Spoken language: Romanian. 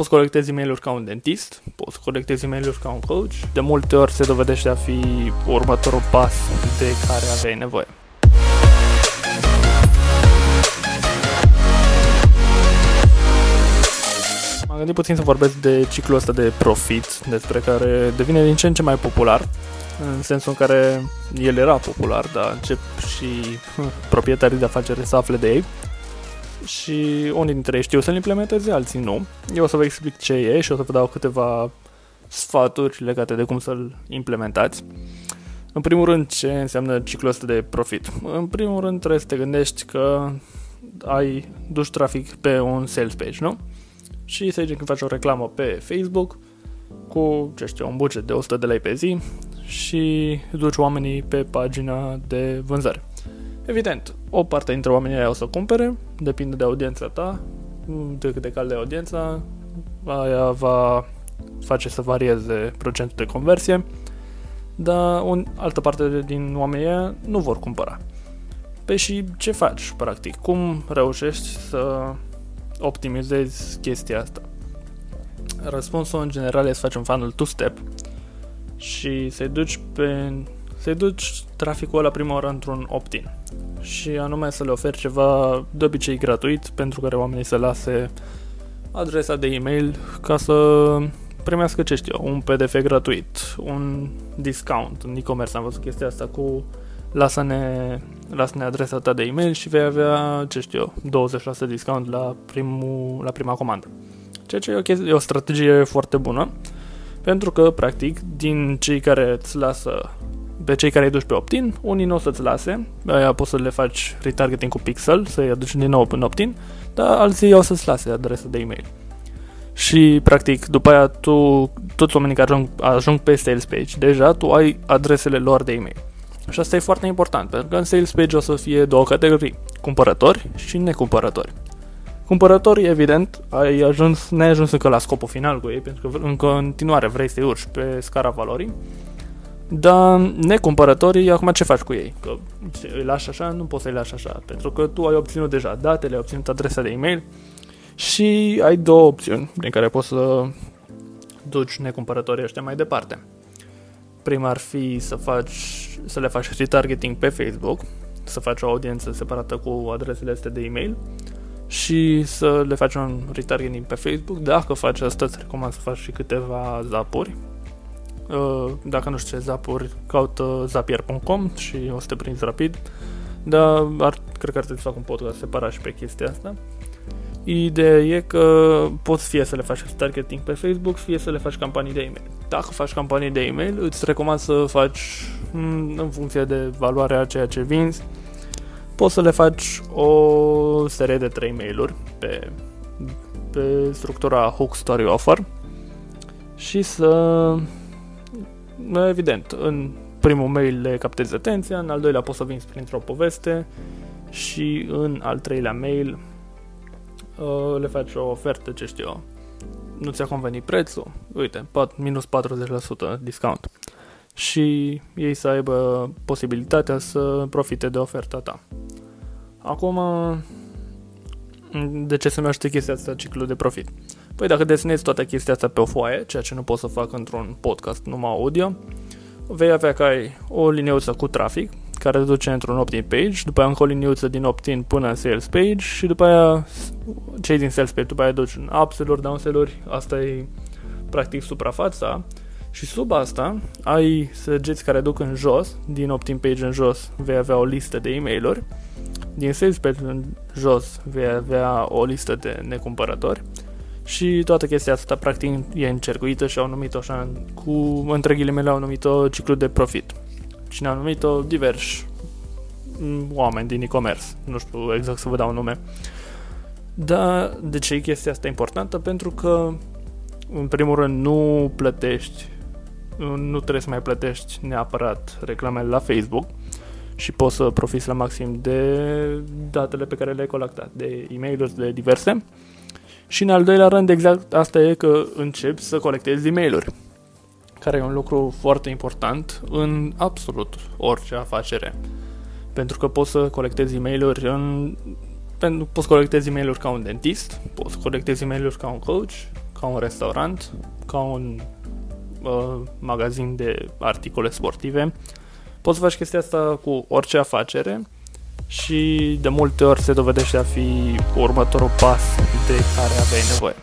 poți colectezi e mail ca un dentist, poți colectezi e mail ca un coach. De multe ori se dovedește a fi următorul pas de care aveai nevoie. M-am gândit puțin să vorbesc de ciclul ăsta de profit, despre care devine din ce în ce mai popular, în sensul în care el era popular, dar încep și proprietarii de afaceri să afle de ei și unii dintre ei știu să-l implementeze, alții nu. Eu o să vă explic ce e și o să vă dau câteva sfaturi legate de cum să-l implementați. În primul rând, ce înseamnă ciclul ăsta de profit? În primul rând, trebuie să te gândești că ai duci trafic pe un sales page, nu? Și să zicem că faci o reclamă pe Facebook cu, ce știu, un buget de 100 de lei pe zi și duci oamenii pe pagina de vânzare. Evident, o parte dintre oamenii aia o să cumpere, depinde de audiența ta, de cât de cald de audiența, aia va face să varieze procentul de conversie, dar o altă parte din oamenii aia nu vor cumpăra. Pe și ce faci, practic? Cum reușești să optimizezi chestia asta? Răspunsul în general este să faci un funnel two-step și să-i duci pe să-i duci traficul ăla prima oară într-un opt-in și anume să le oferi ceva de obicei gratuit pentru care oamenii să lase adresa de e-mail ca să primească ce știu, un PDF gratuit, un discount în e-commerce. Am văzut chestia asta cu lasă-ne, lasă-ne adresa ta de e-mail și vei avea, ce știu, 20% discount la, primul, la prima comandă. Ceea ce e o, chestie, e o strategie foarte bună, pentru că, practic, din cei care îți lasă pe cei care îi duci pe opt-in, unii nu o să-ți lase, aia poți să le faci retargeting cu pixel, să-i aduci din nou în opt-in, dar alții o să-ți lase adresa de e-mail. Și, practic, după aia tu, toți oamenii care ajung, ajung pe sales page, deja tu ai adresele lor de e-mail. Și asta e foarte important, pentru că în sales page o să fie două categorii, cumpărători și necumpărători. Cumpărătorii, evident, ai ajuns, ne-ai ajuns încă la scopul final cu ei, pentru că în continuare vrei să-i urci pe scara valorii, dar necumpărătorii, acum ce faci cu ei? Că îi lași așa? Nu poți să-i lași așa, pentru că tu ai obținut deja datele, ai obținut adresa de e-mail și ai două opțiuni prin care poți să duci necumpărătorii ăștia mai departe. Prima ar fi să, faci, să le faci retargeting pe Facebook, să faci o audiență separată cu adresele astea de e-mail și să le faci un retargeting pe Facebook. Dacă faci asta, îți recomand să faci și câteva zapuri Uh, dacă nu știu ce zapuri, caută zapier.com și o să te prinzi rapid. Dar ar, cred că ar trebui să fac un podcast separat și pe chestia asta. Ideea e că poți fie să le faci targeting pe Facebook, fie să le faci campanii de e-mail. Dacă faci campanii de e-mail, îți recomand să faci mm, în funcție de valoarea ceea ce vinzi, poți să le faci o serie de 3 mail-uri pe, pe structura Hook Story Offer și să evident, în primul mail le captezi atenția, în al doilea poți să vinzi printr-o poveste și în al treilea mail uh, le faci o ofertă, ce știu eu, nu ți-a convenit prețul, uite, minus 40% discount și ei să aibă posibilitatea să profite de oferta ta. Acum, de ce se numește chestia asta ciclu de profit? Păi dacă desenezi toată chestia asta pe o foaie, ceea ce nu pot să fac într-un podcast numai audio, vei avea că ai o liniuță cu trafic, care te duce într-un opt-in page, după aia încă o liniuță din opt-in până în sales page și după aia cei din sales page, după aia duci în upsell-uri, downsell-uri, asta e practic suprafața. Și sub asta ai săgeți care duc în jos, din opt-in page în jos vei avea o listă de e mail din sales page în jos vei avea o listă de necumpărători și toată chestia asta practic e încercuită și au numit-o așa cu, între ghilimele au numit-o ciclu de profit. Cine a numit-o diversi oameni din e-commerce, nu știu exact să vă dau un nume. Dar de ce e chestia asta importantă? Pentru că în primul rând nu plătești nu trebuie să mai plătești neapărat reclamele la Facebook și poți să profiți la maxim de datele pe care le-ai colectat, de e mail de diverse și în al doilea rând, exact asta e că începi să colectezi e mail care e un lucru foarte important în absolut orice afacere. Pentru că poți să colectezi e mail în pentru, poți colectezi e mail ca un dentist, poți colectezi e mail ca un coach, ca un restaurant, ca un uh, magazin de articole sportive. Poți să faci chestia asta cu orice afacere și de multe ori se dovedește a fi următorul pas de care aveai nevoie.